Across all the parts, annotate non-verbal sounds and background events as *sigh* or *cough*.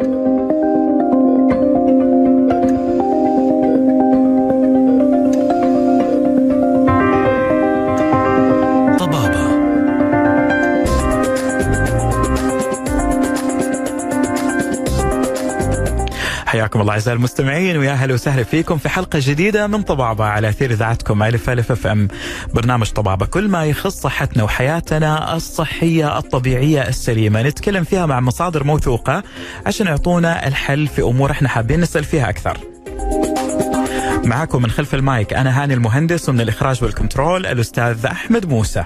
حياكم الله أعزائي المستمعين ويا أهلا وسهلا فيكم في حلقة جديدة من طبابة على أثير إذاعتكم ألف ألف أف أم برنامج طبابة كل ما يخص صحتنا وحياتنا الصحية الطبيعية السليمة نتكلم فيها مع مصادر موثوقة عشان يعطونا الحل في أمور إحنا حابين نسأل فيها أكثر. معاكم من خلف المايك أنا هاني المهندس ومن الإخراج والكنترول الأستاذ أحمد موسى.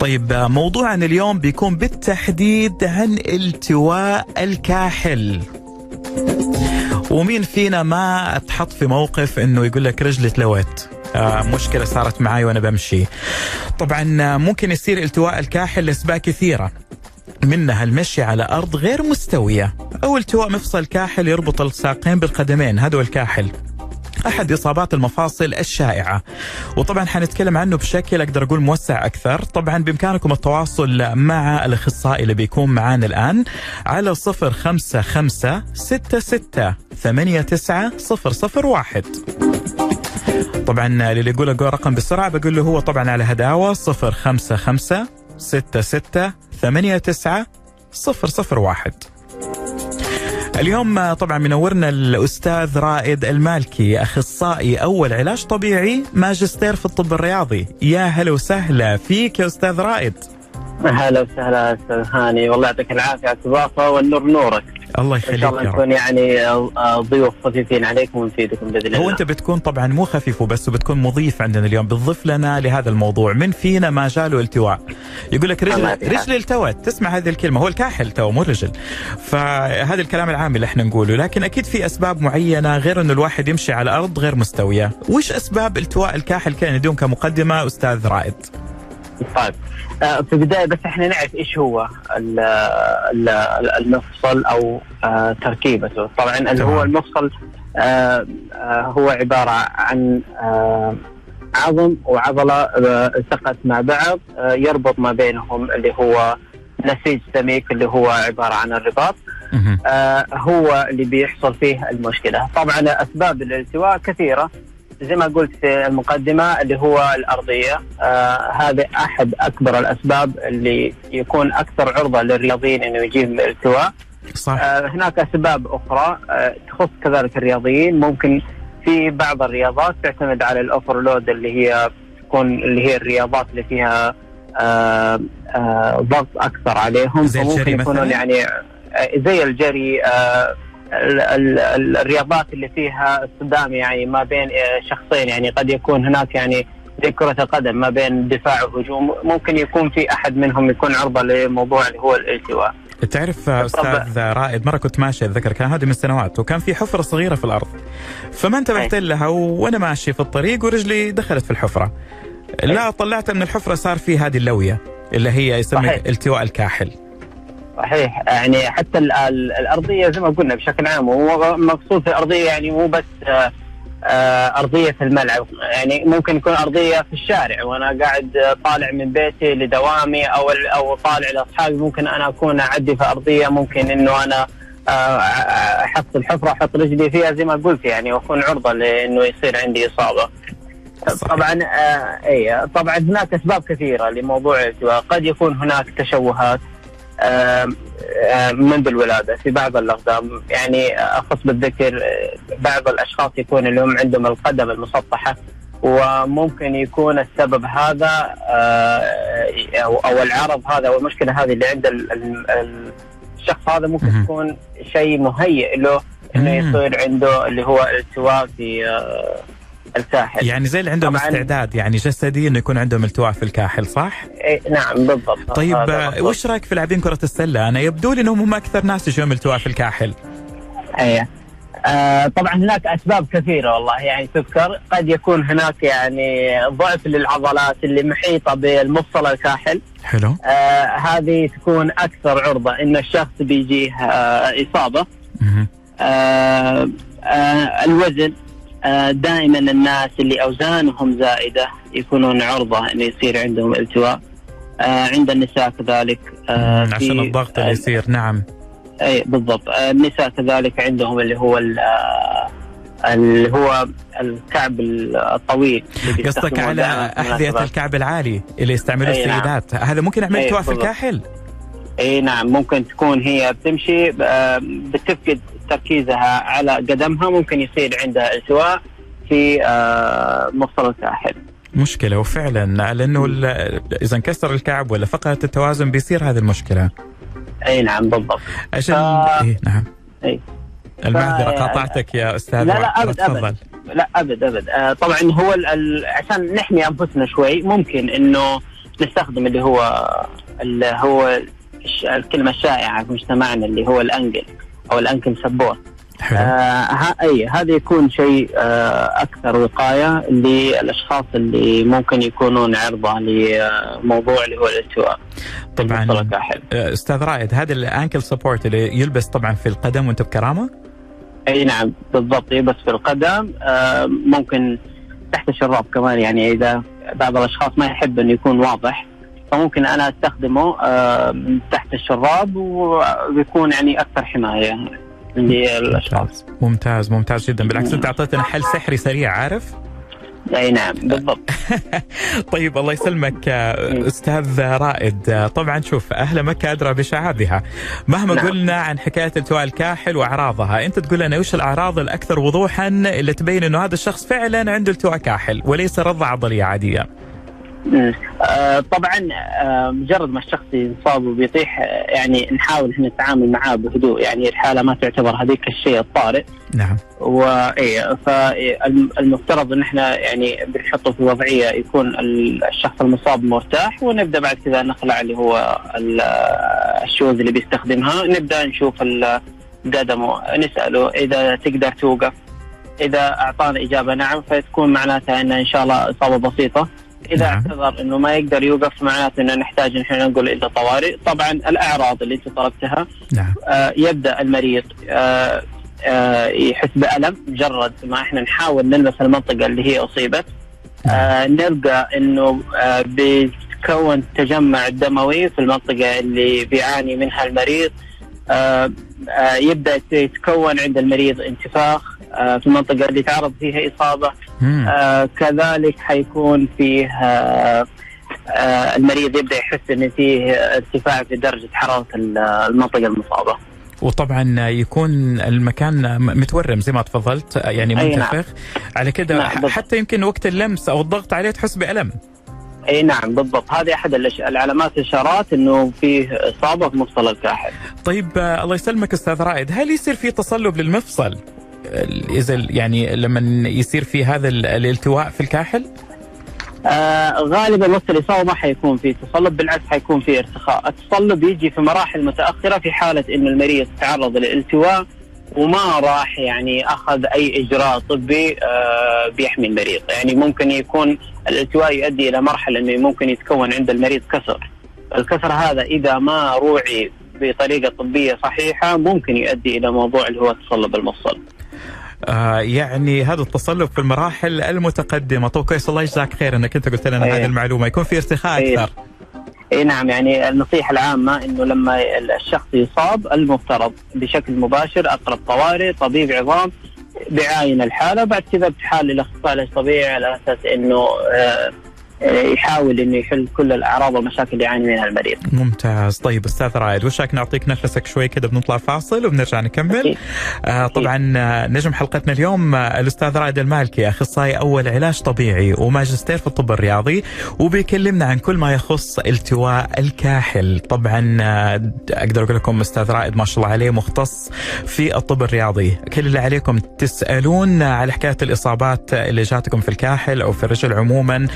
طيب موضوعنا اليوم بيكون بالتحديد عن التواء الكاحل ومين فينا ما اتحط في موقف إنه يقول لك رجلي تلوت؟ آه مشكلة صارت معي وأنا بمشي. طبعا ممكن يصير التواء الكاحل لأسباب كثيرة. منها المشي على أرض غير مستوية أو التواء مفصل كاحل يربط الساقين بالقدمين هذا هو الكاحل. أحد إصابات المفاصل الشائعة. وطبعا حنتكلم عنه بشكل أقدر أقول موسع أكثر. طبعا بإمكانكم التواصل مع الأخصائي اللي بيكون معانا الآن على 055 66 89 001 طبعا للي يقول أقول رقم بسرعة بقول له هو طبعا على هداوة 055 66 89 001 اليوم طبعا منورنا الأستاذ رائد المالكي أخصائي أول علاج طبيعي ماجستير في الطب الرياضي. يا هلا وسهلا فيك يا أستاذ رائد. هلا وسهلا أستاذ هاني. والله يعطيك العافية على الصباحه والنور نورك الله إن يخليك شاء الله. نكون يعني ضيوف خفيفين عليكم ونفيدكم بإذن الله. هو أنت بتكون طبعا مو خفيف وبس وبتكون مضيف عندنا اليوم. بتضيف لنا لهذا الموضوع. من فينا ما جاله التواء. يقول لك رجل. رجل التوت تسمع هذه الكلمة. هو الكاحل تو مو الرجل. فهذا الكلام العام اللي إحنا نقوله. لكن أكيد في أسباب معينة غير إنه الواحد يمشي على أرض غير مستوية. وش أسباب التواء الكاحل كان نديهم كمقدمة أستاذ رائد؟ طيب. في البداية بس إحنا نعرف إيش هو ال- ال- المفصل أو آه، تركيبته طبعا اللي. هو المفصل آه، آه، هو عبارة عن آه، عظم وعضلة آه، التقت مع بعض آه، يربط ما بينهم اللي هو نسيج سميك اللي هو عبارة عن الرباط. آه، هو اللي بيحصل فيه المشكلة طبعا أسباب الالتواء كثيرة زي ما قلت في المقدمة اللي هو الأرضية آه هذا أحد أكبر الأسباب اللي يكون أكثر عرضة للرياضيين إنه يجيب التواء صح. آه هناك أسباب أخرى آه تخص كذلك الرياضيين. ممكن في بعض الرياضات تعتمد على الأوفرلود اللي هي تكون اللي هي الرياضات اللي فيها آه آه ضغط أكثر عليهم. زي الجري مثلاً؟ يعني آه زي الجري آه الرياضات اللي فيها صدام يعني ما بين شخصين يعني قد يكون هناك يعني زي كرة القدم ما بين دفاع وهجوم. ممكن يكون في أحد منهم يكون عرضة لموضوع اللي هو الالتواء. تعرف أستاذ رائد مرة كنت ماشي أتذكر كان هذه من سنوات وكان في حفرة صغيرة في الأرض. فما انتبهت لها وأنا ماشي في الطريق ورجلي دخلت في الحفرة. لا طلعت من الحفرة صار في هذه اللوية اللي هي يسمى. التواء الكاحل. صحيح. يعني حتى ال- ال- الأرضية زي ما قلنا بشكل عام هو في الأرضية يعني مو بس آه، آه، أرضية الملعب. يعني ممكن يكون أرضية في الشارع وأنا قاعد آه، طالع من بيتي لدوامي أو ال- أو طالع لأصحابي. ممكن أنا أكون أعدي في أرضية ممكن إنه أنا آه، أحط الحفرة أحط رجلي فيها زي ما قلت يعني وأكون عرضة لإنه يصير عندي صحيح. طبعا اي طبعا هناك أسباب كثيرة لموضوع قد يكون هناك تشوهات. منذ الولادة في بعض الأقدام، يعني أخص بالذكر بعض الأشخاص يكون لهم عندهم القدم المسطحة وممكن يكون السبب هذا آه أو العرض هذا أو المشكلة هذه اللي عند ال- ال- ال- الشخص هذا ممكن. تكون شيء مهيئ له إنه. يصير عنده اللي هو التواء في آه الكاحل. يعني زي اللي عندهم. استعداد يعني جسدي إنه يكون عندهم التواء في الكاحل صح؟ إيه نعم بالضبط طيب آه، مظبوط. وش رأيك في لاعبين كرة السلة؟ أنا يبدو لي إنهم هم أكثر ناس يجيهم التواء في الكاحل. إيه آه طبعا هناك أسباب كثيرة والله يعني تذكر قد يكون هناك يعني ضعف للعضلات اللي محيطة بالمفصل الكاحل حلو؟ آه هذه تكون أكثر عرضة إن الشخص بيجيه آه إصابة. آه آه الوزن دائما الناس اللي أوزانهم زائدة يكونون عرضة إنه يصير عندهم التواء. آه عند النساء كذلك آه عشان الضغط اللي آه، يصير. نعم. إي بالضبط. آه، النساء كذلك عندهم اللي هو ال- آه، اللي هو الكعب الطويل قصدك على احذيه. الكعب العالي اللي يستعملوه نعم. السيدات. هذا ممكن نعمل أي التواء في. الكاحل إي نعم. ممكن تكون هي بتمشي آه، بتفقد تركيزها على قدمها ممكن يصير عندها التواء في آه، مفصل الكاحل مشكلة وفعلا لأنه ال- إذا انكسر الكعب ولا فقدت التوازن بيصير هذه المشكلة أي نعم بالضبط أجل ف- إيه نعم. المعذره ف- قاطعتك يا أستاذ لا، لا،. أبد، أبد. لا أبد أبد آه، طبعا هو ال- ال- عشان نحمي أنفسنا شوي ممكن إنه نستخدم اللي هو اللي هو الش- الكلمة الشائعة في مجتمعنا اللي هو ال ankle أو ال ankle support. حلو. آه ها- أي هذا يكون شيء آه أكثر وقاية للأشخاص اللي ممكن يكونون عرضة لموضوع اللي هو الالتواء طبعاً. آه، أستاذ رائد هذا ال ankle support اللي يلبس طبعا في القدم وأنت بكرامة؟ أي نعم بالضبط يلبس في القدم. آه ممكن تحت الشراب كمان يعني إذا بعض الأشخاص ما يحب انه يكون واضح فممكن أنا أستخدمه آه من تحت الشراب وبيكون يعني أكثر حماية للاشخاص ممتاز. ممتاز ممتاز جدا. بالعكس أنت أعطيتنا حل سحري سريع عارف؟ أي نعم بالضبط. *laughs* طيب الله يسلمك آه، أستاذ رائد. آه، طبعا شوف أهل مكة أدرى بشعابها. مهما نعم. قلنا عن حكاية التواء الكاحل وأعراضها أنت تقول لنا وش الأعراض الأكثر وضوحا اللي تبين إنه هذا الشخص فعلا عنده التواء كاحل وليس رضع عضلية عادية. آه طبعا آه مجرد ما الشخص ينصاب وبيطيح آه، يعني نحاول إحنا نتعامل معاه بهدوء. يعني الحالة ما تعتبر هذيك الشيء الطارئ. نعم. واي فالمفترض إن إحنا يعني بنحطه في وضعية يكون ال- الشخص المصاب مرتاح ونبدأ بعد كذا نخلع اللي هو ال- ال shoes اللي بيستخدمها. نبدأ نشوف قدمه نسأله إذا تقدر توقف. إذا اعطانا اجابه نعم فتكون معناتها إن إن شاء الله إصابة بسيطة. إذا نعم. اعتذر إنه ما يقدر يوقف معناته انه نحتاج ان إحنا نقول إلى طوارئ. طبعا الأعراض اللي أنت طلبتها نعم. آه، يبدأ المريض آه، آه، يحس بألم مجرد ما إحنا نحاول نلمس المنطقة اللي هي أصيبت. آه، نلقى إنه آه، بيتكون تجمع دموي في المنطقة اللي بيعاني منها المريض. آه، آه، يبدأ يتكون عند المريض انتفاخ. في المنطقة اللي تعرض فيها مم. آه، كذلك حيكون فيه آه، آه، المريض يبدأ يحس إن فيه ارتفاع في درجة حرارة المنطقة المصابة. وطبعا يكون المكان متورم زي ما تفضلت يعني أي نعم. منتفخ على كده نعم،. حتى يمكن وقت اللمس أو الضغط عليه تحس بألم أي نعم بالضبط هذه أحد العلامات الإشارات إنه فيه إصابة في مفصل الكاحل. طيب آه، الله يسلمك أستاذ رائد هل يصير في تصلب للمفصل آه، إذا يعني لما يصير في هذا ال- الالتواء في الكاحل آه غالبا وقت الإصابة ما حيكون فيه تصلب بالعكس حيكون فيه ارتخاء، التصلب يجي في مراحل متأخرة في حالة انه المريض تعرض للالتواء وما راح يعني أخذ أي إجراء طبي آه بيحمي المريض، يعني ممكن يكون الالتواء يؤدي إلى مرحلة إنه ممكن يتكون عند المريض كسر. الكسر هذا إذا ما روعي بطريقة طبية صحيحة ممكن يؤدي إلى موضوع اللي هو تصلب المفصل. آه يعني هذا التصلب في المراحل المتقدمة. طب كويس. الله يجزاك خير إنك أنت قلت لنا أيه. هذه المعلومة. يكون في ارتخاء أيه. أكثر. اي نعم. يعني النصيحة العامة إنه لما الشخص يصاب المفترض بشكل مباشر أقرب طوارئ طبيب عظام بيعاين الحالة بعد كذا بتحال للاخصائي العلاج الطبيعي على أساس إنه آه، يحاول إنه يحل كل الأعراض والمشاكل اللي يعاني منها المريض. ممتاز. طيب أستاذ رائد وشك نعطيك نفسك شوي كده بنطلع فاصل وبنرجع نكمل. أكيد. آه طبعا آه، نجم حلقتنا اليوم آه، الأستاذ رائد المالكي أخصائي أول علاج طبيعي وماجستير في الطب الرياضي وبيكلمنا عن كل ما يخص التواء الكاحل. طبعا آه، أقدر أقول لكم أستاذ رائد ما شاء الله عليه مختص في الطب الرياضي. كل اللي عليكم تسألون على حكاية الإصابات اللي جاتكم في الكاحل أو في الرجل عموما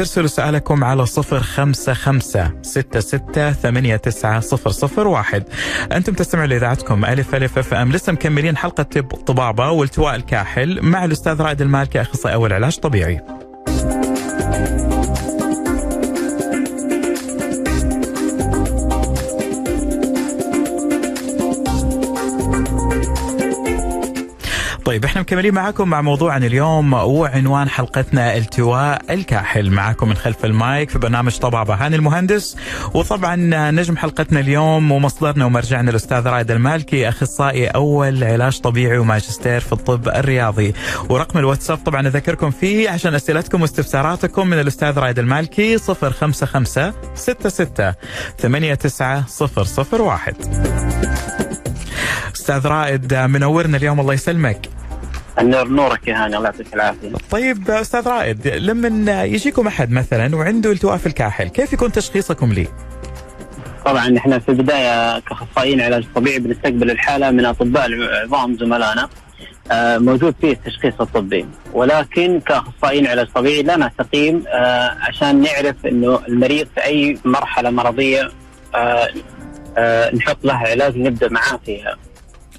وترسلوا سؤالكم على صفر خمسة خمسة ستة ستة ثمانية تسعة صفر صفر واحد. أنتم تستمعوا لإذاعتكم ألف ألف أف أم. لسه مكملين حلقة طب طبابة والتواء الكاحل مع الأستاذ رائد المالكي أخصائي أول علاج طبيعي. طيب إحنا مكملين معاكم مع موضوعنا اليوم وعنوان حلقتنا التواء الكاحل معاكم من خلف المايك في برنامج طبابة هاني المهندس. وطبعا نجم حلقتنا اليوم ومصدرنا ومرجعنا الأستاذ رائد المالكي أخصائي أول علاج طبيعي وماجستير في الطب الرياضي. ورقم الواتساب طبعا أذكركم فيه عشان أسئلتكم واستفساراتكم من الأستاذ رائد المالكي 055 66 89 001 أستاذ رائد منورنا اليوم الله يسلمك. النور نورك يا هاني الله يعطيك العافية. طيب أستاذ رائد لما يجيكم أحد مثلا وعنده التواء في الكاحل كيف يكون تشخيصكم ليه؟ طبعا إحنا في البداية كأخصائيين علاج طبيعي بنستقبل الحالة من أطباء العظام زملائنا آه، موجود فيه التشخيص الطبي. ولكن كأخصائيين علاج طبيعي لا نستقيم آه، عشان نعرف إنه المريض في أي مرحلة مرضية آه، نحط له علاج نبدأ معاه فيها.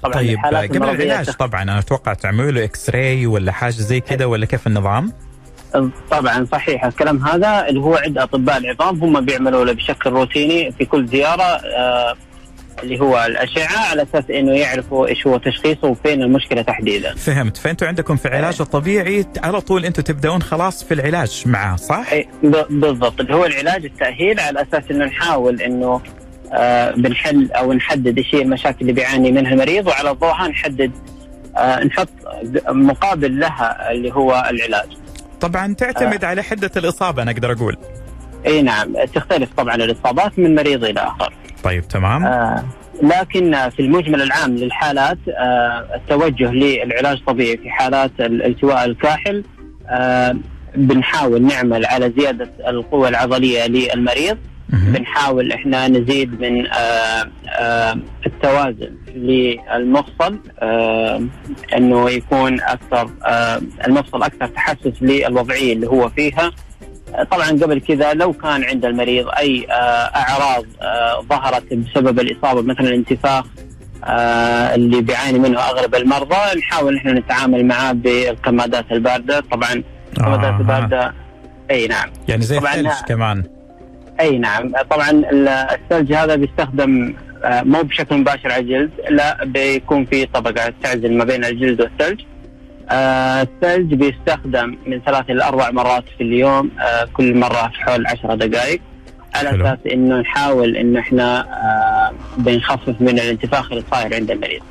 طبعا طيب قبل العلاج طبعا أنا أتوقع تعملوا له إكس راي ولا حاجة زي كذا ولا كيف النظام؟ طبعا صحيح الكلام هذا اللي هو عند أطباء العظام هم بيعملوا له بشكل روتيني في كل زيارة آه اللي هو الأشعة على أساس إنه يعرفوا إيش هو تشخيصه وفين المشكلة تحديدا. فهمت، فانتم عندكم في العلاج الطبيعي على طول أنتم تبدأون خلاص في العلاج معه صح؟ بالضبط اللي هو العلاج التأهيل على أساس إنه نحاول إنه بنحل أو نحدد إيش هي المشاكل اللي بيعاني منها المريض وعلى ضوءها نحدد آه نحط مقابل لها اللي هو العلاج. طبعا تعتمد آه على حدة الإصابة أنا أقدر أقول. إي نعم تختلف طبعا الإصابات من مريض إلى آخر. طيب تمام. آه لكن في المجمل العام للحالات آه التوجه للعلاج الطبيعي في حالات الالتواء الكاحل آه بنحاول نعمل على زيادة القوة العضلية للمريض بنحاول إحنا نزيد من آه آه التوازن للمفصل آه إنه يكون أكثر المفصل أكثر تحسس للوضعية اللي هو فيها. طبعا قبل كذا لو كان عند المريض أي أعراض ظهرت بسبب الإصابة مثلا انتفاخ آه اللي بيعاني منه أغلب المرضى نحاول إحنا نتعامل معاه بالكمادات الباردة. طبعا الكمادات آه. الباردة إي نعم. يعني زي الثلج كمان. أي نعم طبعا الثلج هذا بيستخدم مو بشكل مباشر على الجلد لا بيكون في طبقه تعزل ما بين الجلد والثلج آه الثلج بيستخدم من ثلاث إلى أربع مرات في اليوم آه كل مرة في حول 10 دقائق على. أساس إنه نحاول إنه إحنا آه بنخفف من الانتفاخ اللي صاير عند المريض.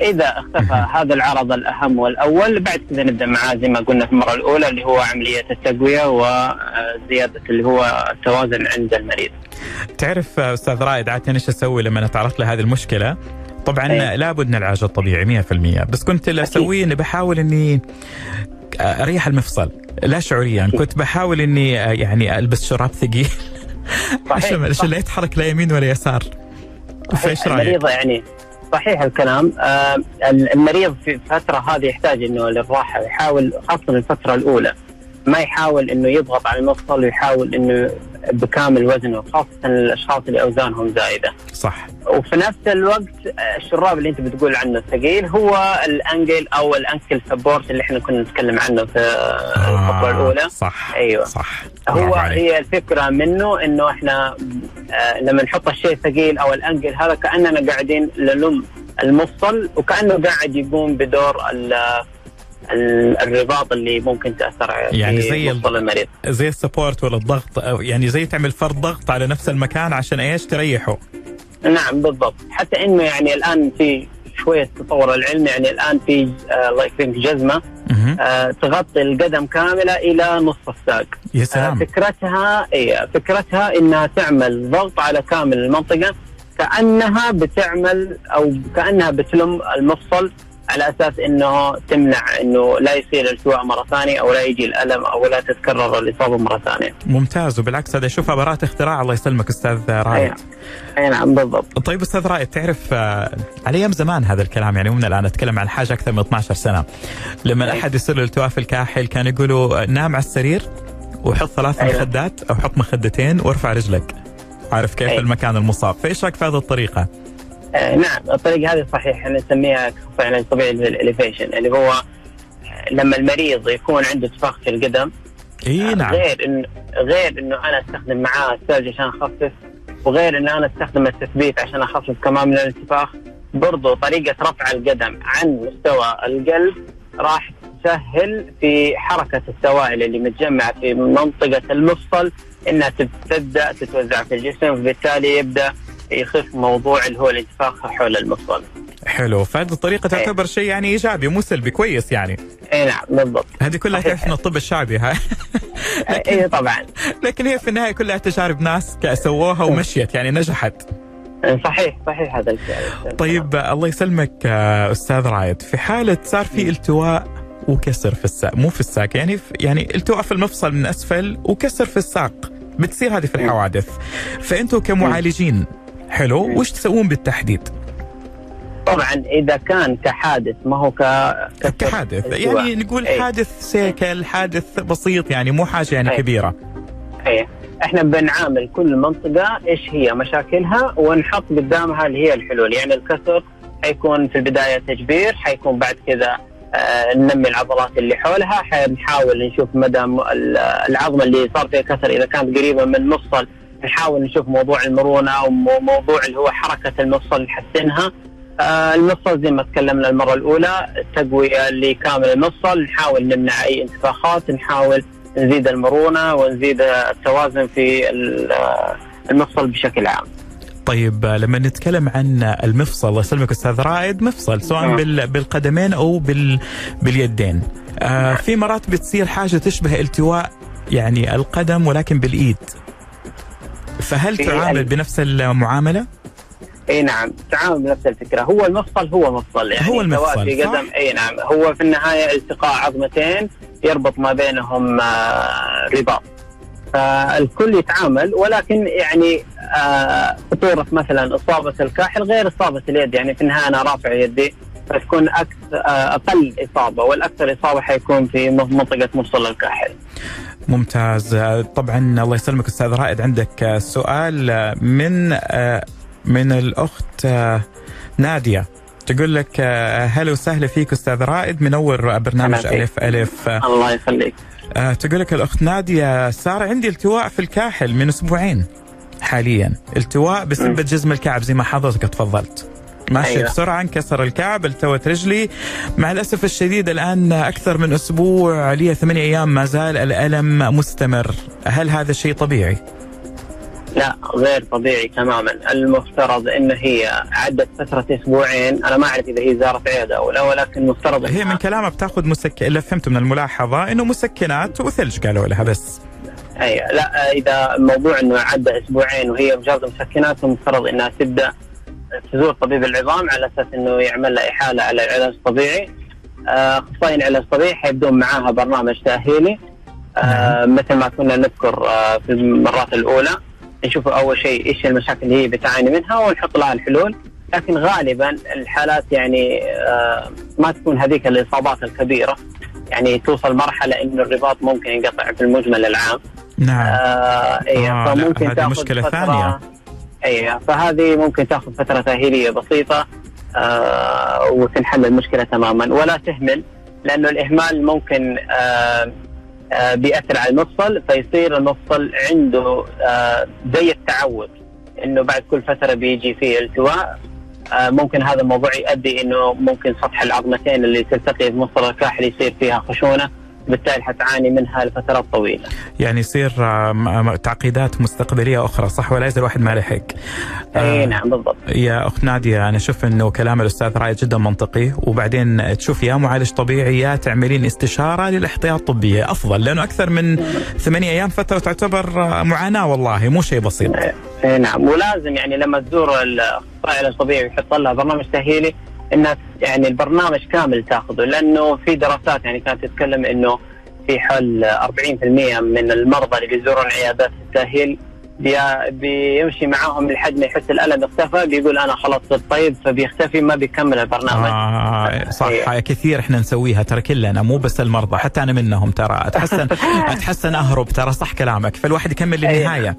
إذا اختفى *laughs* هذا العرض الأهم والأول بعد كذا نبدأ معاه زي ما قلنا في المرة الأولى اللي هو عمليه التقوية وزياده اللي هو التوازن عند المريض. تعرف أستاذ رائد عادة إيش أسوي لما تعرضت لهذه المشكلة؟ طبعا أيه. لابد من العلاج الطبيعي 100% بس كنت اللي أسويه إني بحاول إني أريح المفصل لا شعوريا كنت بحاول إني يعني ألبس شراب ثقيل *laughs* عشان لا يتحرك لا يمين ولا يسار فإيش رأيك؟ المريض يعني صحيح الكلام. آه المريض في الفترة هذه يحتاج إنه للراحة يحاول خاصة الفترة الأولى. ما يحاول إنه يضغط على المفصل ويحاول إنه بكامل وزنه خاصة الأشخاص اللي أوزانهم زايدة. صح. وفي نفس الوقت الشراب اللي أنت بتقول عنه الثقيل هو الأنجل أو الأنكل سبورت اللي إحنا كنا نتكلم عنه في الخطوه آه الأولى. صح. أيوه صح. هو هي الفكرة منه إنه إحنا آه لما نحط الشيء ثقيل أو الانجل هذا كأننا قاعدين نلم المفصل وكأنه قاعد يقوم بدور الرباط اللي ممكن تأثر يعني زي المريض. زي السبورت ولا الضغط أو يعني زي تعمل فرض ضغط على نفس المكان عشان إيش؟ تريحه. نعم بالضبط. حتى إنه يعني الآن في شوية تطور العلم يعني الآن في الله يكرمك جزمة آه تغطي القدم كاملة إلى نصف الساق. يا سلام. آه فكرتها اي فكرتها إنها تعمل ضغط على كامل المنطقة كأنها بتعمل أو كأنها بتلم المفصل على أساس إنه تمنع إنه لا يصير التواء مرة ثانية أو لا يجي الألم أو لا تتكرر الإصابة مرة ثانية. ممتاز وبالعكس هذا اشوفها براءة اختراع الله يسلمك أستاذ رائد. أي نعم بالضبط. طيب أستاذ رائد تعرف على أيام زمان هذا الكلام يعني من الآن اتكلم عن حاجة أكثر من 12 سنة. لما احد يصير له التواء في الكاحل كان يقولوا نام على السرير وحط ثلاث أيوة. مخدات أو حط مخدتين وارفع رجلك. عارف كيف أيوة. المكان المصاب، فإيش رأيك في هذه الطريقة؟ آه نعم الطريقة هذه صحيح إحنا نسميها علاج طبيعي الإليفيشن اللي هو لما المريض يكون عنده انتفاخ في القدم إي نعم. غير انه غير إنه أنا أستخدم معاه الثلج عشان أخفف وغير انه أنا أستخدم التثبيت عشان أخفف كمان من الانتفاخ برضو طريقة رفع القدم عن مستوى القلب راح تسهل في حركة السوائل اللي متجمعة في منطقة المفصل إنها تبدأ تتوزع في الجسم وبالتالي يبدأ يخف موضوع اللي هو الانتفاخ حول المفصل. حلو. فهذه الطريقة تعتبر شيء يعني إيجابي مو سلبي كويس يعني. اي نعم بالضبط. هذه كلها تعرف من الطب الشعبي ها؟ *laughs* اي طبعا. لكن هي في النهاية كلها تجارب ناس سووها ومشيت يعني نجحت. صحيح صحيح هذا الشيء. طيب الله يسلمك آه، أستاذ رايد في حالة صار في التواء وكسر في الساق مو في الساق يعني في يعني التواء في المفصل من أسفل وكسر في الساق بتصير هذه في الحوادث. فانتم كمعالجين حلو. وش تسوون بالتحديد؟ طبعا إذا كان كحادث ما هو ك كحادث. يعني نقول أي. حادث سيكل حادث بسيط يعني مو حاجة يعني أي. كبيرة. اي إحنا بنعامل كل منطقة إيش هي مشاكلها ونحط قدامها اللي هي الحلول. يعني الكسر حيكون في البداية تجبير حيكون بعد كذا آه ننمي العضلات اللي حولها حنحاول نشوف مدى العظمه اللي صار فيها كسر إذا كانت قريبة من مفصل نحاول نشوف موضوع المرونة وموضوع اللي هو حركة المفصل نحسنها آه المفصل زي ما تكلمنا المرة الأولى التقوية لكامل المفصل نحاول نمنع أي انتفاخات نحاول نزيد المرونة ونزيد التوازن في المفصل بشكل عام. طيب لما نتكلم عن المفصل الله يسلمك أستاذ رائد مفصل سواء نعم. بالقدمين أو بال باليدين. آه في مرات بتصير حاجة تشبه التواء يعني القدم ولكن بالإيد. فهل تعامل بنفس المعاملة؟ اي نعم. تعامل بنفس الفكرة. هو المفصل هو مفصل. يعني هو المفصل في قدم اي نعم. هو في النهاية التقاء عظمتين يربط ما بينهم آه رباط. فالكل يتعامل ولكن يعني آه خطورة مثلا إصابة الكاحل غير إصابة اليد. يعني في النهاية أنا رافع يدي فتكون آه أقل إصابة والأكثر إصابة حيكون في منطقة مفصل الكاحل. ممتاز. طبعا الله يسلمك أستاذ رائد. عندك سؤال من آه، من الأخت آه، نادية. تقول لك هلا وسهلا فيك أستاذ رائد. منور برنامج ألف ألف. الله يخليك. تقول لك الأخت نادية صار عندي التواء في الكاحل من أسبوعين حاليا. التواء بسبب جزم الكعب زي ما حضرتك تفضلت. ماشي أيوة. بسرعة انكسر الكعب التوت رجلي. مع الأسف الشديد الآن أكثر من أسبوع لي ثمانية أيام ما زال الألم مستمر. هل هذا شيء طبيعي؟ لا غير طبيعي تماما. المفترض إن هي عدت فترة أسبوعين. أنا ما أعرف إذا هي زارت عيادة أو لا ولكن مفترض هي من كلامها بتاخذ مسكن اللي فهمته من الملاحظة إنه مسكنات وثلج قالوا لها بس. اي لا إذا الموضوع إنه عدى أسبوعين وهي مجرد مسكنات المفترض إنها تبدأ تزور طبيب العظام على أساس إنه يعمل لها إحالة على العلاج الطبيعي. آه، أخصائيين العلاج الطبيعي حيبدون معاها برنامج تأهيلي. آه نعم. مثل ما كنا نذكر آه في المرات الأولى نشوف أول شيء إيش المشاكل اللي هي بتعاني منها ونحط لها الحلول. لكن غالبا الحالات يعني آه ما تكون هذيك الإصابات الكبيرة. يعني توصل مرحلة إنه الرباط ممكن ينقطع في المجمل العام. نعم. آه إيه آه فممكن تأخذ مشكلة ثانية. اي فهذه ممكن تاخذ فترة تأهيلية بسيطة آه وتنحل المشكلة تماما. ولا تهمل لأنه الإهمال ممكن آه آه بيأثر على المفصل فيصير المفصل عنده آه زي التعود إنه بعد كل فترة بيجي فيه التواء. آه ممكن هذا الموضوع يؤدي إنه ممكن سطح العظمتين اللي تلتقي في مفصل الكاحل يصير فيها خشونة. بالتالي حتعاني منها لفترات طويلة. يعني يصير تعقيدات مستقبلية أخرى صح ولا يزال الواحد ما لحق. إي آه نعم بالضبط. يا اخت نادية أنا أشوف إنه كلام الأستاذ رايد جدا منطقي وبعدين تشوف يا معالج طبيعي يا تعملين استشارة للإحتياط الطبية أفضل لأنه أكثر من ثمانية أيام فترة تعتبر معاناة والله مو شيء بسيط. إي نعم ولازم يعني لما تزور الأخصائي الطبيعي ويحط لها برنامج تأهيلي انها يعني البرنامج كامل تاخذه لأنه في دراسات يعني كانت تتكلم إنه في حول 40% من المرضى اللي بيزورون عيادات التاهيل بيمشي معاهم لحد ما يحس الألم اختفى بيقول أنا خلاص صرت طيب فبيختفي ما بيكمل البرنامج. آه صح هي. كثير إحنا نسويها ترى كلنا مو بس المرضى حتى أنا منهم ترى اتحسن *laughs* أتحسن أهرب ترى صح كلامك فالواحد يكمل للنهاية.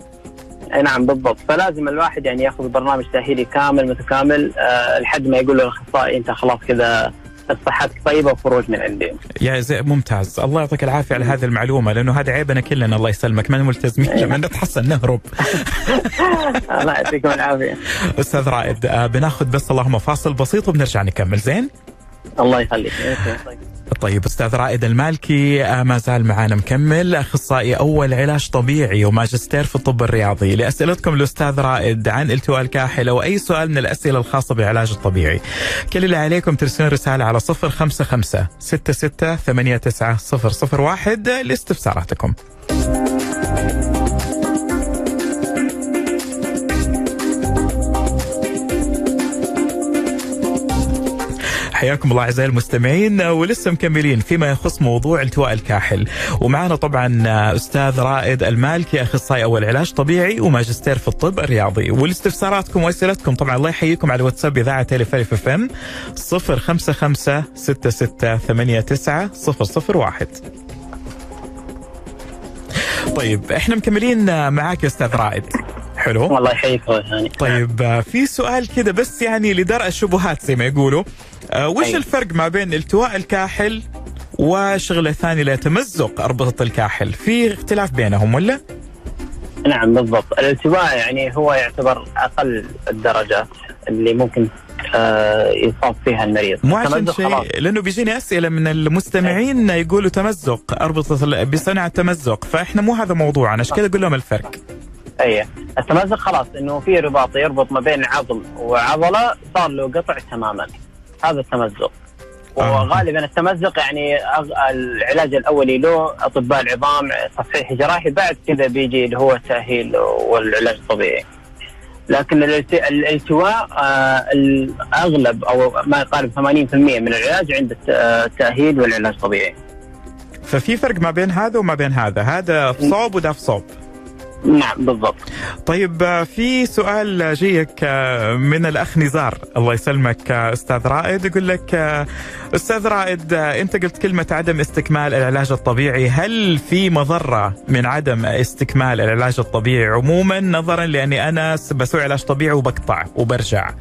نعم بالضبط فلازم الواحد يعني ياخذ برنامج تأهيلي كامل متكامل أه لحد ما يقول له الاخصائي أنت خلاص كذا صحتك طيبة وخروج من عندي. يا زي ممتاز، الله يعطيك العافية على هذه المعلومة لأنه هذا عيبنا كلنا الله يسلمك ما ملتزمين لما نتحسن نهرب. *laughs* الله يعطيكم العافية. أستاذ رائد آه، بناخذ بس اللهم فاصل بسيط وبنرجع نكمل زين؟ الله يخليك. طيب أستاذ رائد المالكي آه، ما زال معنا مكمل. أخصائي أول علاج طبيعي وماجستير في الطب الرياضي. لأسئلتكم الأستاذ رائد عن التواء الكاحل أو اي سؤال من الأسئلة الخاصة بالعلاج الطبيعي. كل اللي عليكم ترسلون رسالة على 055 66 89 001 لاستفساراتكم. حياكم الله أعزائي المستمعين ولسه مكملين فيما يخص موضوع التواء الكاحل. ومعنا طبعا أستاذ رائد المالكي أخصائي أول علاج طبيعي وماجستير في الطب الرياضي. والاستفساراتكم وأسئلتكم طبعا الله يحييكم على واتساب إذاعة ألف ألف أف أم 055 66 89 001 طيب إحنا مكملين معاك يا أستاذ رائد. حلو؟ والله يحييك هاني طيب في سؤال كذا بس يعني لدرء الشبهات زي ما يقولوا. وش أيوة. الفرق ما بين التواء الكاحل وشغلة ثاني لتمزق أربطة الكاحل؟ في اختلاف بينهم ولا؟ نعم بالضبط. الالتواء يعني هو يعتبر أقل الدرجات اللي ممكن آه يصاب فيها المريض. مو عشان. شيء لأنه بيجيني أسئلة من المستمعين يقولوا تمزق أربطة بصنع التمزق. فإحنا مو هذا موضوعنا. عشان كذا أقول لهم الفرق؟ أي. التمزق خلاص إنه في رباط يربط ما بين عظم وعضلة صار له قطع تماما. هذا التمزق. آه. وغالبا التمزق يعني العلاج الأولي له أطباء العظام تصحيح جراحي بعد كذا بيجي اللي هو التأهيل والعلاج الطبيعي. لكن الالت- الالتواء آه، الأغلب أو ما يقارب 80% من العلاج عند آه، التأهيل والعلاج الطبيعي. ففي فرق ما بين هذا وما بين هذا. هذا في صوب وده في صوب. نعم بالضبط. طيب آه، في سؤال جيك آه، من الأخ نزار. الله يسلمك آه، أستاذ رائد. يقول لك أستاذ رائد أنت قلت كلمة عدم استكمال العلاج الطبيعي. هل في مضرة من عدم استكمال العلاج الطبيعي؟ عموما نظرا لأني أنا بسوي علاج طبيعي وبقطع وبرجع.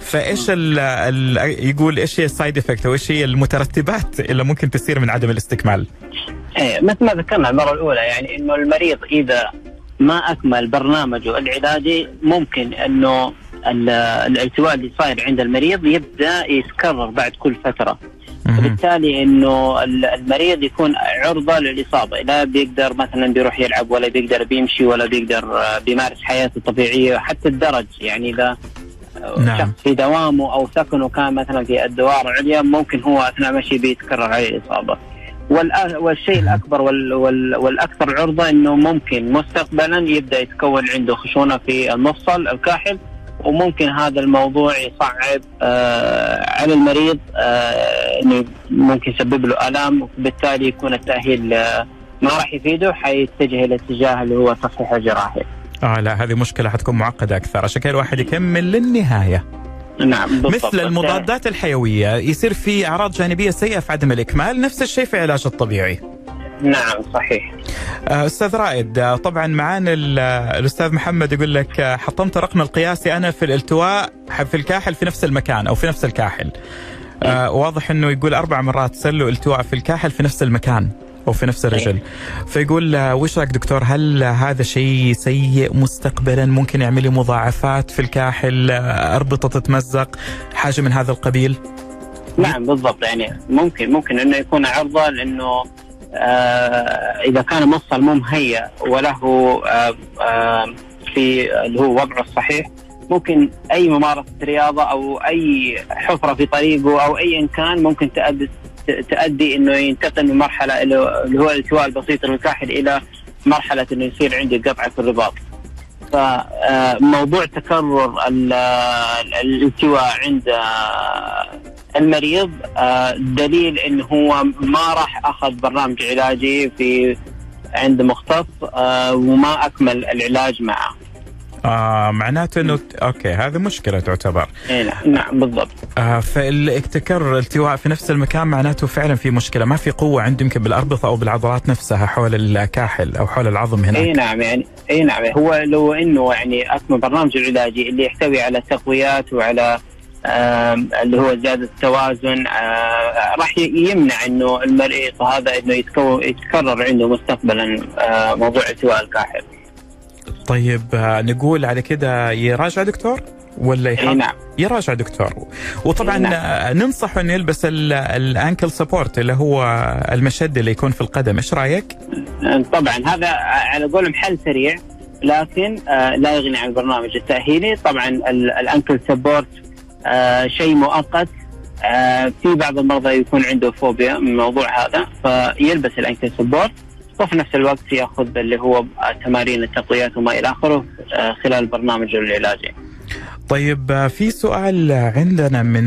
فإيش ال ال يقول إيش هي ال side effect أو إيش هي المترتبات اللي ممكن تصير من عدم الاستكمال؟ إيه مثل ما ذكرنا المرة الأولى يعني إنه المريض إذا ما أكمل برنامجه العلاجي ممكن إنه ال- الالتواء اللي صاير عند المريض يبدأ يتكرر بعد كل فترة مهم. وبالتالي إنه ال- المريض يكون عرضة للإصابة لا بيقدر مثلا بيروح يلعب ولا بيقدر بيمشي ولا بيقدر بيمارس حياته الطبيعية حتى الدرج يعني إذا نعم. شخص في دوامه أو سكنه كان مثلا في الدوار العليا ممكن هو أثناء مشي بيتكرر عليه الإصابة. والشيء الأكبر وال وال والأكثر عرضة إنه ممكن مستقبلا يبدأ يتكون عنده خشونة في المفصل الكاحل وممكن هذا الموضوع يصعب آه على المريض آه إنه ممكن يسبب له آلام وبالتالي يكون التأهيل آه ما راح يفيده حيتجه إلى اتجاه اللي هو التصحيح الجراحي. آه لا هذه مشكلة حتكون معقدة أكثر. عشان كذا الواحد يكمل للنهاية. نعم بالضبط. مثل المضادات الحيوية يصير في أعراض جانبية سيئة في عدم الإكمال نفس الشيء في العلاج الطبيعي. نعم صحيح. آه، أستاذ رائد آه، طبعا معانا آه، الأستاذ محمد يقول لك حطمت الرقم القياسي أنا في الالتواء في الكاحل في نفس المكان أو في نفس الكاحل. واضح إنه يقول أربع مرات له التواء في الكاحل في نفس المكان. أو في نفس الرجل. فيقول وش رأيك دكتور هل هذا شيء سيء مستقبلا؟ ممكن يعمل مضاعفات في الكاحل أربطة تتمزق حاجة من هذا القبيل؟ نعم بالضبط. يعني ممكن ممكن إنه يكون عرضة لأنه آه إذا كان مفصل مو مهيأ وله آه آه في اللي هو وضعه الصحيح ممكن أي ممارسة رياضة أو أي حفرة في طريقه أو ايا كان ممكن تؤدي تؤدي إنه ينتقل من مرحلة اللي هو الالتواء البسيط الكاحل إلى مرحلة إنه يصير عندي قطع في الرباط. فموضوع تكرر ال- الالتواء عند المريض دليل انه هو ما راح أخذ برنامج علاجي في عند مختص وما أكمل العلاج معه. آه معناته إنه أوكي هذه مشكلة تعتبر. إيه نعم. نعم بالضبط. آه فالتكرر التواء في نفس المكان معناته فعلا في مشكلة. ما في قوة عنده يمكن بالأربطة أو بالعضلات نفسها حول الكاحل أو حول العظم هناك. اي نعم يعني اي نعم. هو لو إنه يعني اكمل برنامج العلاجي اللي يحتوي على تقويات وعلى آم، اللي هو زيادة التوازن آه، راح يمنع إنه المريض هذا إنه يتكرر عنده مستقبلا آه، موضوع التواء الكاحل. طيب آه نقول على كده يراجع دكتور ولا يحط نعم. يراجع دكتور. وطبعا نعم. ننصح إنه يلبس ال- ال ankle support اللي هو المشد اللي يكون في القدم. إيش رأيك؟ طبعا هذا على قولهم حل سريع لكن آه، لا يغني عن البرنامج التأهيلي. طبعا ال- ال ankle support آه، شيء مؤقت. آه، في بعض المرضى يكون عنده فوبيا من الموضوع هذا فيلبس ال ankle support وفي نفس الوقت يأخذ اللي هو تمارين التقويات وما إلى آخره آه، خلال البرنامج العلاجي. طيب آه، في سؤال عندنا من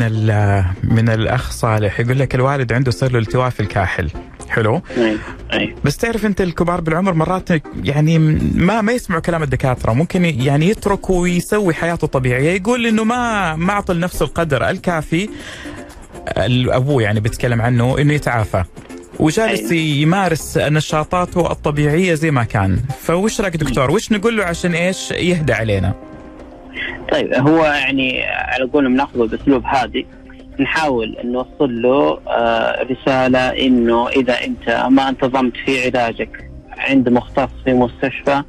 من الأخ صالح. يقول لك الوالد عنده صار له التواء في الكاحل. حلو. اي اي بس تعرف أنت الكبار بالعمر مرات يعني ما ما يسمعوا كلام الدكاترة. ممكن يعني يترك ويسوي حياته طبيعية. يقول إنه ما ما أعطى لنفسه القدر الكافي أبوه يعني بيتكلم عنه إنه يتعافى. وجالس يمارس نشاطاته الطبيعية زي ما كان. فوش رأيك دكتور؟ وش نقول له عشان إيش يهدى علينا؟ طيب هو يعني على قولهم ناخذه بأسلوب هادي نحاول نوصل له آه، رسالة إنه إذا أنت ما انتظمت في علاجك عند مختص في مستشفى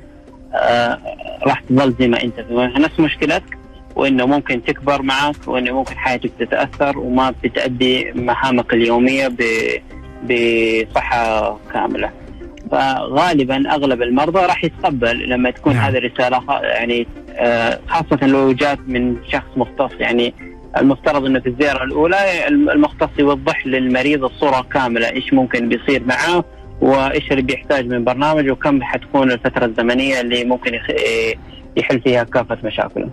آه، راح تظل زي ما أنت. نفس مشكلتك وإنه ممكن تكبر معك وإنه ممكن حياتك تتأثر وما بتأدي مهامك اليومية ب- بصحة كاملة. فغالبا أغلب المرضى راح يتقبل لما تكون نعم. هذه الرسالة يعني آه، خاصة لو جات من شخص مختص يعني المفترض إنه في الزيارة الأولى المختص يوضح للمريض الصورة كاملة إيش ممكن بيصير معاه وإيش اللي بيحتاج من برنامج وكم حتكون الفترة الزمنية اللي ممكن يخ- يحل فيها كافة مشاكله.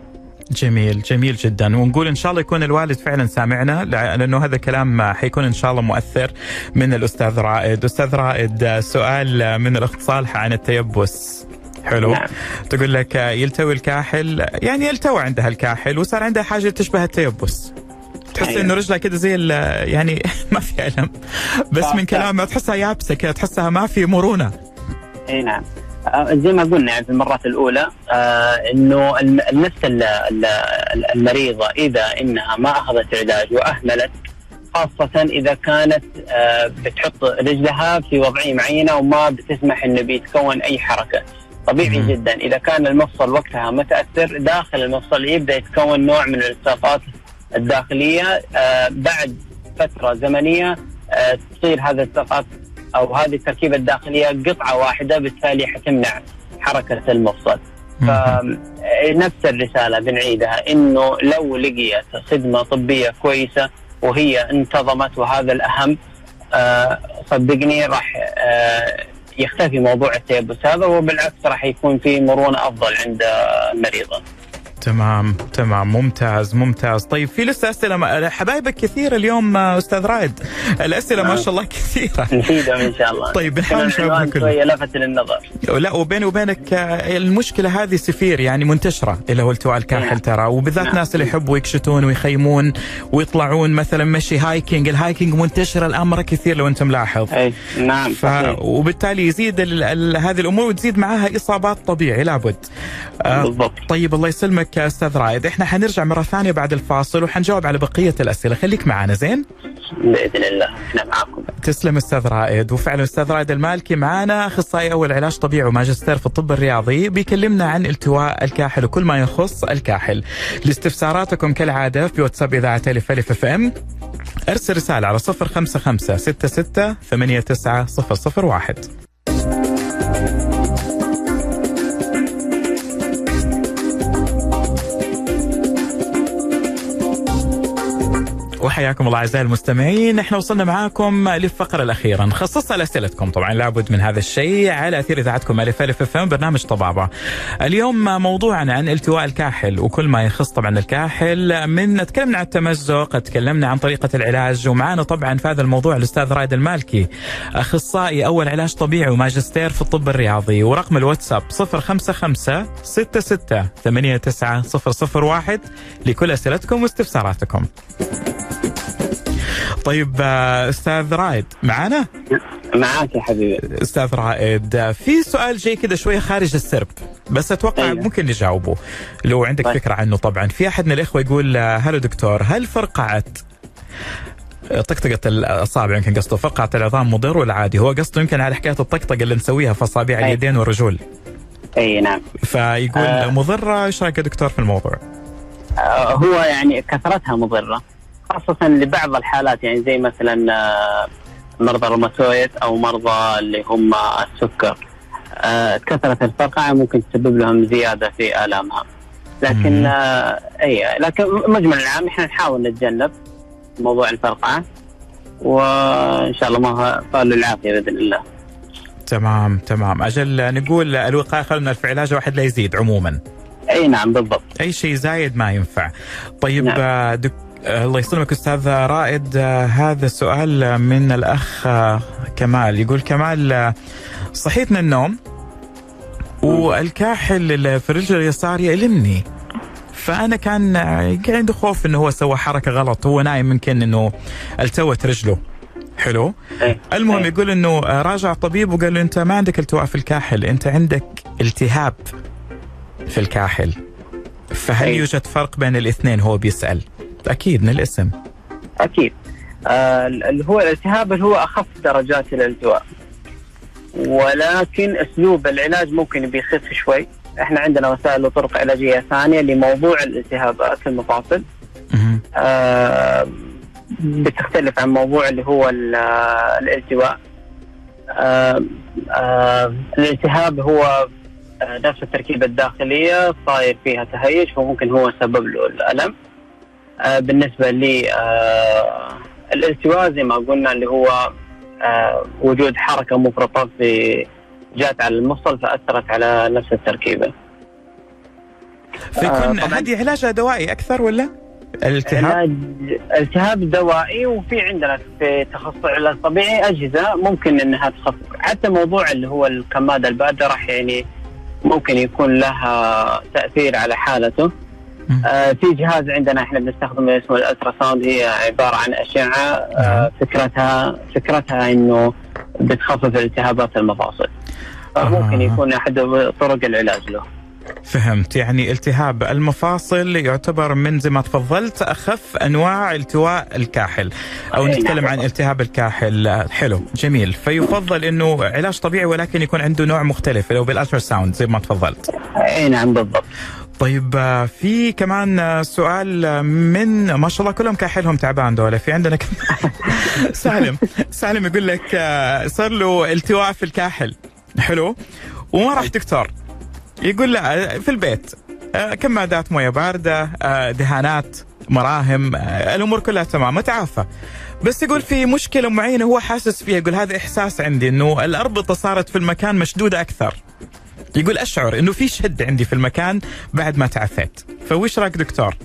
جميل جميل جدا. ونقول إن شاء الله يكون الوالد فعلا سامعنا لأنه هذا كلام حيكون إن شاء الله مؤثر من الأستاذ رائد. أستاذ رائد سؤال من الاخت صالحه عن التيبس. حلو. نعم. تقول لك يلتوي الكاحل؟ يعني يلتوى عندها الكاحل وصار عندها حاجة تشبه التيبس. تحس أيوة. إنه رجلها كده زي يعني *laughs* ما في ألم. بس من. كلامها تحسها يابسة كده تحسها ما في مرونة. إي نعم. زي ما قلنا يعني في المرات الأولى آه إنه النفس ال- ال- المريضة إذا إنها ما أخذت علاج وأهملت خاصة إذا كانت آه بتحط رجلها في وضعية معينة وما بتسمح إنه بيتكون أي حركة. طبيعي مم. جدا إذا كان المفصل وقتها متأثر داخل المفصل يبدأ يتكون نوع من الالتصاقات الداخلية آه بعد فترة زمنية آه تصير هذه الالتصاقات أو هذه التركيبة الداخلية قطعة واحدة بالتالي حتمنع حركة المفصل. فنفس الرسالة بنعيدها إنه لو لقيت خدمة طبية كويسة وهي انتظمت وهذا الأهم آه، صدقني راح آه، يختفي موضوع التيبس هذا وبالعكس راح يكون في مرونة أفضل عند المريضة. تمام تمام ممتاز ممتاز طيب في لسه أسئلة حبايبك كثير اليوم آه، أستاذ رائد الأسئلة ما نعم. شاء الله *laughs* كثيرة نفيدهم إن شاء الله. طيب، نحاول نجاوبها كلها. شوية لفت للنظر. لا وبيني وبينك آه، المشكلة هذه severe يعني منتشرة اللي هو التواء الكاحل نعم. ترى وبالذات نعم. ناس اللي يحبوا يكشتون ويخيمون ويطلعون مثلا مشي hiking ال hiking منتشر الان مره كثير لو انت ملاحظ إي نعم ف... وبالتالي يزيد ال... ال... هذه الأمور وتزيد معها إصابات طبيعي لابد. آه بالضبط. طيب الله يسلمك يا أستاذ رائد، إحنا حنرجع مرة ثانية بعد الفاصل وحنجاوب على بقية الأسئلة، خليك معنا زين؟ بإذن الله إحنا معكم. تسلم أستاذ رائد وفعلا أستاذ رائد المالكي معنا أخصائي أول علاج طبيعي وماجستير في الطب الرياضي بيكلمنا عن التواء الكاحل وكل ما يخص الكاحل. لاستفساراتكم كالعادة في واتساب إذاعة ألف ألف أف أم أرسل رسالة على 055 66 89 001 وحياكم الله أعزائي المستمعين، إحنا وصلنا معاكم للفقرة الأخيرة، نخصصها لأسئلتكم. طبعا لابد من هذا الشيء على أثير إذاعتكم ألف ألف أف إم برنامج طبابة. اليوم موضوعنا عن التواء الكاحل وكل ما يخص طبعا الكاحل. من تكلمنا عن التمزق، تكلمنا عن طريقة العلاج ومعنا طبعا في هذا الموضوع الأستاذ رائد المالكي أخصائي أول علاج طبيعي وماجستير في الطب الرياضي. ورقم الواتساب 055 66 89 001 لكل أسئلتكم واستفساراتكم. طيب آه، أستاذ رائد معنا؟ معاك يا حبيبي أستاذ رائد آه، في سؤال جاي كده شوية خارج السرب بس أتوقع أيوة. ممكن نجاوبه لو عندك طيب. فكرة عنه طبعا في أحد من الإخوة يقول آه، هلو دكتور هل فرقعه طقطقة الأصابع يمكن قصده فرقعة العظام مضر ولا عادي؟ هو قصده يمكن على حكاية الطقطقة اللي نسويها في أصابع أي. اليدين والرجول. أي نعم فيقول آه. مضرة إيش رأيك يا دكتور في الموضوع؟ آه، هو يعني كثرتها مضرة خاصة لبعض الحالات يعني زي مثلا آه، مرضى الروماتويد أو مرضى اللي هم السكر. آه، كثرة الفرقعه ممكن تسبب لهم زيادة في آلامها. لكن. آه، اي لكن مجمل العام إحنا نحاول نتجنب موضوع الفرقعه وإن شاء الله ما طال العافية بإذن الله. تمام تمام. أجل نقول الوقاية خير من الف علاج واحد لا يزيد عموما. إي نعم بالضبط. أي شيء زايد ما ينفع. طيب نعم. دك... آه، الله يسلمك أستاذ رائد. آه، هذا السؤال من الأخ آه، كمال. يقول كمال آه، صحيت من النوم والكاحل اللي في الرجل اليسار يألمني. فأنا كان كان عندي خوف إنه هو سوى حركة غلط. هو نايم يمكن إنه التوت رجله. حلو. إيه. المهم إيه. يقول إنه راجع طبيب وقال له أنت ما عندك التواء في الكاحل. أنت عندك التهاب في الكاحل. فهل إيه. يوجد فرق بين الاثنين؟ هو بيسأل. أكيد من الاسم. أكيد. آه، اللي هو الالتهاب اللي هو أخف درجات الالتواء ولكن أسلوب العلاج ممكن بيخف شوي. إحنا عندنا وسائل وطرق علاجية ثانية لموضوع الالتهابات المفاصل. آه، بتختلف عن موضوع اللي هو ال- آه، الالتواء. آه، آه، الالتهاب هو آه، نفس التركيبة الداخلية صاير فيها تهيج فممكن هو سبب له الألم. آه، بالنسبة لي آه، الالتواء زي ما قلنا اللي هو آه، وجود حركة مفرطة في جات على المفصل فأثرت على نفس التركيبة فيكون. هذه علاجها دوائي أكثر ولا؟ الالتهاب علاج التهاب دوائي وفي عندنا في تخصص العلاج الطبيعي أجهزة ممكن إنها تخفف حتى موضوع اللي هو الكمادة الباردة راح يعني ممكن يكون لها تأثير على حالته. آه في جهاز عندنا إحنا بنستخدمه اسمه ال ultrasound هي عبارة عن أشعة آه فكرتها فكرتها إنه بتخفف التهابات المفاصل. فممكن آه. يكون أحد طرق العلاج له. فهمت. يعني التهاب المفاصل يعتبر من زي ما تفضلت أخف أنواع التواء الكاحل. أو أي نتكلم نعم. عن التهاب الكاحل. حلو جميل. فيفضل إنه علاج طبيعي ولكن يكون عنده نوع مختلف لو بال ultrasound زي ما تفضلت. اي نعم بالضبط. طيب آه، في كمان آه، سؤال آه، من ما شاء الله كلهم كاحلهم تعبان دولة في عندنا كم- *laughs* سالم سالم يقول لك صار له التواء في الكاحل. حلو. وما راح دكتور يقول لا في البيت. كمادات مويه باردة دهانات مراهم الأمور كلها تمام متعافى. بس يقول في مشكلة معينة هو حاسس فيها. يقول هذا إحساس عندي إنه الأربطة صارت في المكان مشدودة أكثر. يقول أشعر إنه في شد عندي في المكان بعد ما تعافيت. فوش رأيك دكتور؟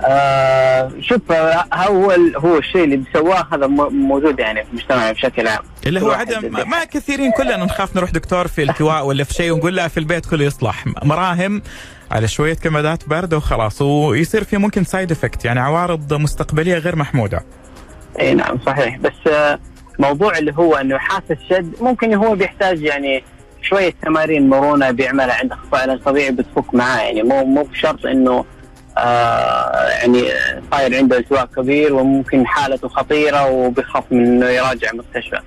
آه شوف هو هو الشيء اللي سواه هذا موجود يعني في المجتمع بشكل عام. اللي هو عدم ما كثيرين كلنا نخاف نروح دكتور في التواء ولا في شيء ونقول لا في البيت كله يصلح. مراهم على شوية كمادات باردة وخلاص ويصير في ممكن side effect يعني عوارض مستقبلية غير محمودة. إي نعم صحيح. بس آه موضوع اللي هو إنه حاسس شد ممكن هو بيحتاج يعني شوية تمارين مرونة بيعملها عند اخصائي علاج طبيعي بتفك معاه. يعني مو مو بشرط إنه آه يعني صاير عنده التواء كبير وممكن حالته خطيرة وبيخاف من إنه يراجع مستشفى.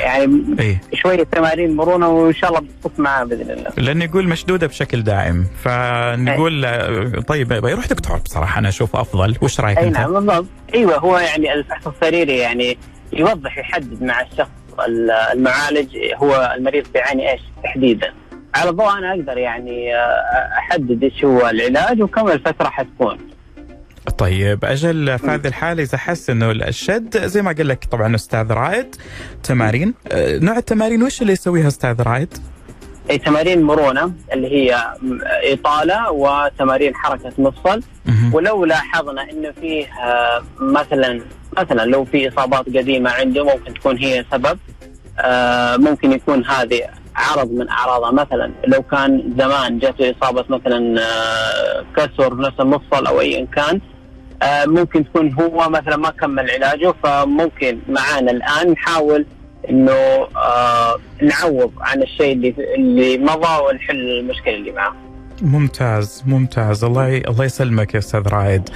يعني اي شوية تمارين مرونة وإن شاء الله بتفك معاه بإذن الله. لأن يقول مشدودة بشكل دائم. فنقول آه، طيب يروح دكتور بصراحة. أنا أشوفه أفضل. وش رأيك أي أنت؟ نعم بالضبط. أيوه هو يعني الفحص السريري يعني يوضح يحدد مع الشخص ال- المعالج هو المريض بيعاني إيش؟ تحديدا. على ضوء أنا أقدر يعني آه، أحدد إيش هو العلاج وكم الفترة حتكون. طيب أجل في هذه الحالة إذا حس إنه الشد زي ما قال لك طبعا أستاذ رائد تمارين. آه، نوع التمارين وش اللي يسويها أستاذ رائد؟ أي تمارين مرونة اللي هي إطالة وتمارين حركة مفصل. ولو لاحظنا إنه فيه آه، مثلا مثلا لو في إصابات قديمة عنده ممكن تكون هي سبب. آه، ممكن يكون هذه عرض من اعراضها مثلا لو كان زمان جاته إصابة مثلا آه، كسر نفس المفصل أو ايا كان ممكن تكون هو مثلا ما كمل علاجه فممكن معانا الآن نحاول إنه آه، نعوض عن الشيء اللي اللي مضى ونحل المشكلة اللي معاه. ممتاز ممتاز. الله ي... الله يسلمك يا أستاذ رائد.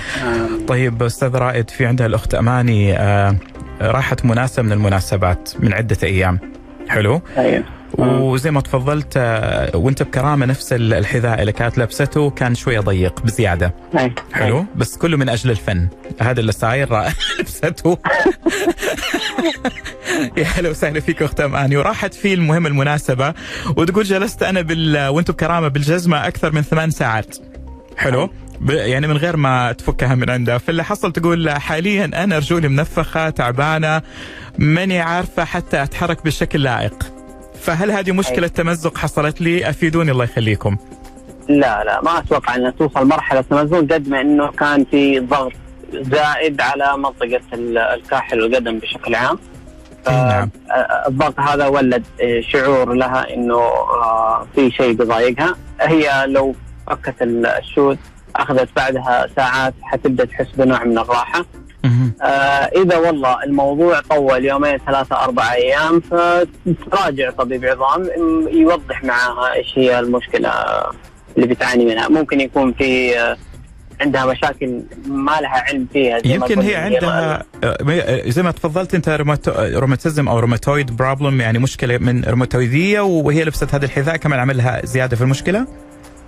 طيب أستاذ رائد في عندها الأخت أماني آه راحت مناسبة من المناسبات من عدة أيام. حلو؟ أيوه. وزي ما تفضلت آه، وانت بكرامة نفس ال- الحذاء اللي كانت لابسته كان شوية ضيق بزيادة. أي. حلو؟ بس كله من أجل الفن. هذا اللي رائع. *laughs* لبسته يا هلا وسهلا فيك أخت أماني. وراحت في المهم المناسبة وتقول جلست أنا بال وأنتم بكرامة بالجزمة أكثر من ثمان ساعات. حلو؟ ب- يعني من غير ما تفكها من عندها فاللي حصل تقول حاليا أنا رجولي منفخة تعبانة ماني عارفة حتى أتحرك بشكل لائق. فهل هذه مشكلة تمزق حصلت لي أفيدوني الله يخليكم لا لا ما أتوقع انها توصل مرحلة تمزق قد ما إنه كان في ضغط زائد على منطقة ال- الكاحل والقدم بشكل عام. أي نعم. الضغط هذا ولد شعور لها إنه آه، في شيء بيضايقها، هي لو فكت ال- ال shoes أخذت بعدها ساعات حتبدأ تحس بنوع من الراحة. آه إذا والله الموضوع طول يومين ثلاثة أربع أيام فتراجع طبيب عظام يوضح معاها إيش هي المشكلة اللي بتعاني منها ممكن يكون في آه، عندها مشاكل ما لها علم فيها زي ما يمكن هي. عندها آه، زي ما تفضلت أنت روماتيزم أو rheumatoid problem يعني مشكلة من روماتويدية وهي لبست هذا الحذاء كمان عمل لها زيادة في المشكلة؟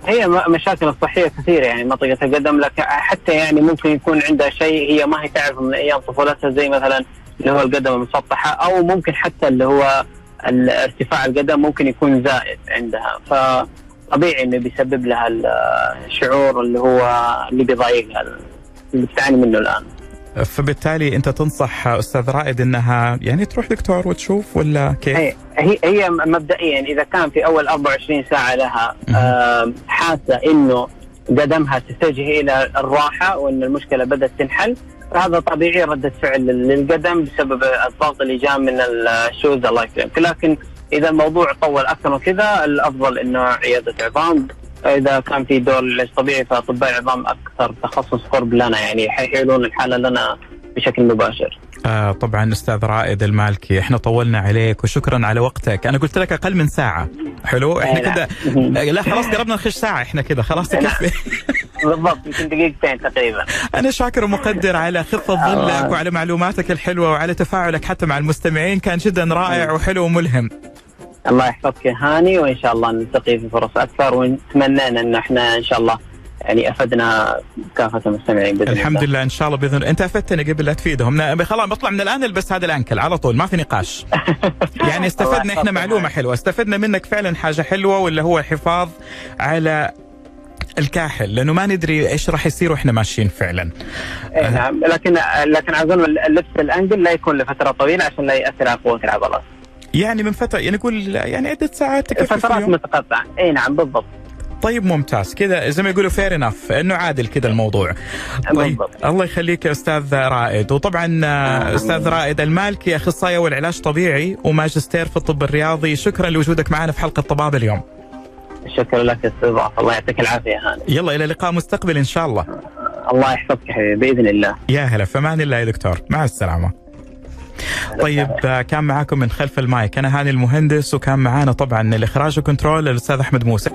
هي مشاكل صحية كثيرة يعني منطقة القدم لكن حتى يعني ممكن يكون عندها شيء هي ما هي تعرف من أيام طفولتها زي مثلا اللي هو القدم المسطحة أو ممكن حتى اللي هو ارتفاع القدم ممكن يكون زائد عندها. فطبيعي إنه بيسبب لها ال- الشعور اللي هو اللي بيضايقها اللي بتعاني منه الآن. فبالتالي أنت تنصح أستاذ رائد إنها يعني تروح دكتور وتشوف ولا كيف؟ هي هي هي مبدئيا إذا كان في أول 24 ساعة لها حاسة إنه قدمها تتجه إلى الراحة وإن المشكلة بدأت تنحل. فهذا طبيعي ردة فعل للقدم بسبب الضغط اللي جاء من الشوز الله يكرمك. لكن إذا الموضوع طول أكثر من كذا الأفضل إنه عيادة عظام. إذا كان في دور العلاج الطبيعي فاطباء العظام أكثر تخصص قرب لنا يعني حيحيلون الحالة لنا بشكل مباشر. آه طبعا أستاذ رائد المالكي إحنا طولنا عليك وشكرا على وقتك. أنا قلت لك أقل من ساعة. حلو؟ إحنا نعم. كده آه، لا خلاص قربنا نخش ساعة. إحنا كده خلاص. تكفي *laughs* بالضبط يمكن دقيقتين تقريبا. أنا شاكر ومقدر على خفة ظلك وعلى معلوماتك الحلوة وعلى تفاعلك حتى مع المستمعين. كان جدا رائع وحلو وملهم. الله يحفظك يا هاني وإن شاء الله نلتقي في فرص أكثر ونتمنى أن إحنا إن شاء الله يعني أفدنا كافه المستمعين بإذن الحمد الله. لله إن شاء الله بإذن الله أنت أفدتني قبل لا تفيدهم خلاص بطلع من الآن البس هذا الأنكل على طول ما في نقاش *laughs* يعني استفدنا إحنا معلومة. حلوة استفدنا منك فعلا حاجة حلوة واللي هو الحفاظ على الكاحل لأنه ما ندري إيش راح يصير وإحنا ماشيين فعلا إيه نعم لكن لكن اظن اللبس ال ankle لا يكون لفترة طويلة عشان لا يأثر على قوة العضلات. يعني من فترة يعني نقول يعني عدة ساعات تكفي في فترات متقطعة. إي نعم بالضبط. طيب ممتاز. كذا زي ما يقولوا fair enough إنه عادل كذا الموضوع. طيب. الله يخليك يا أستاذ رائد. وطبعا آه، أستاذ رائد المالكي اخصائي العلاج طبيعي وماجستير في الطب الرياضي. شكرا لوجودك معنا في حلقة طبابه اليوم. شكرا لك استضافه الله يعطيك العافية هاني. يلا إلى لقاء مستقبل إن شاء الله. الله يحفظك بإذن الله. يا هلا فمان الله يا دكتور. مع السلامة. طيب آه، كان معاكم من خلف المايك. أنا هاني المهندس وكان معانا طبعا الاخراج و control الأستاذ أحمد موسى.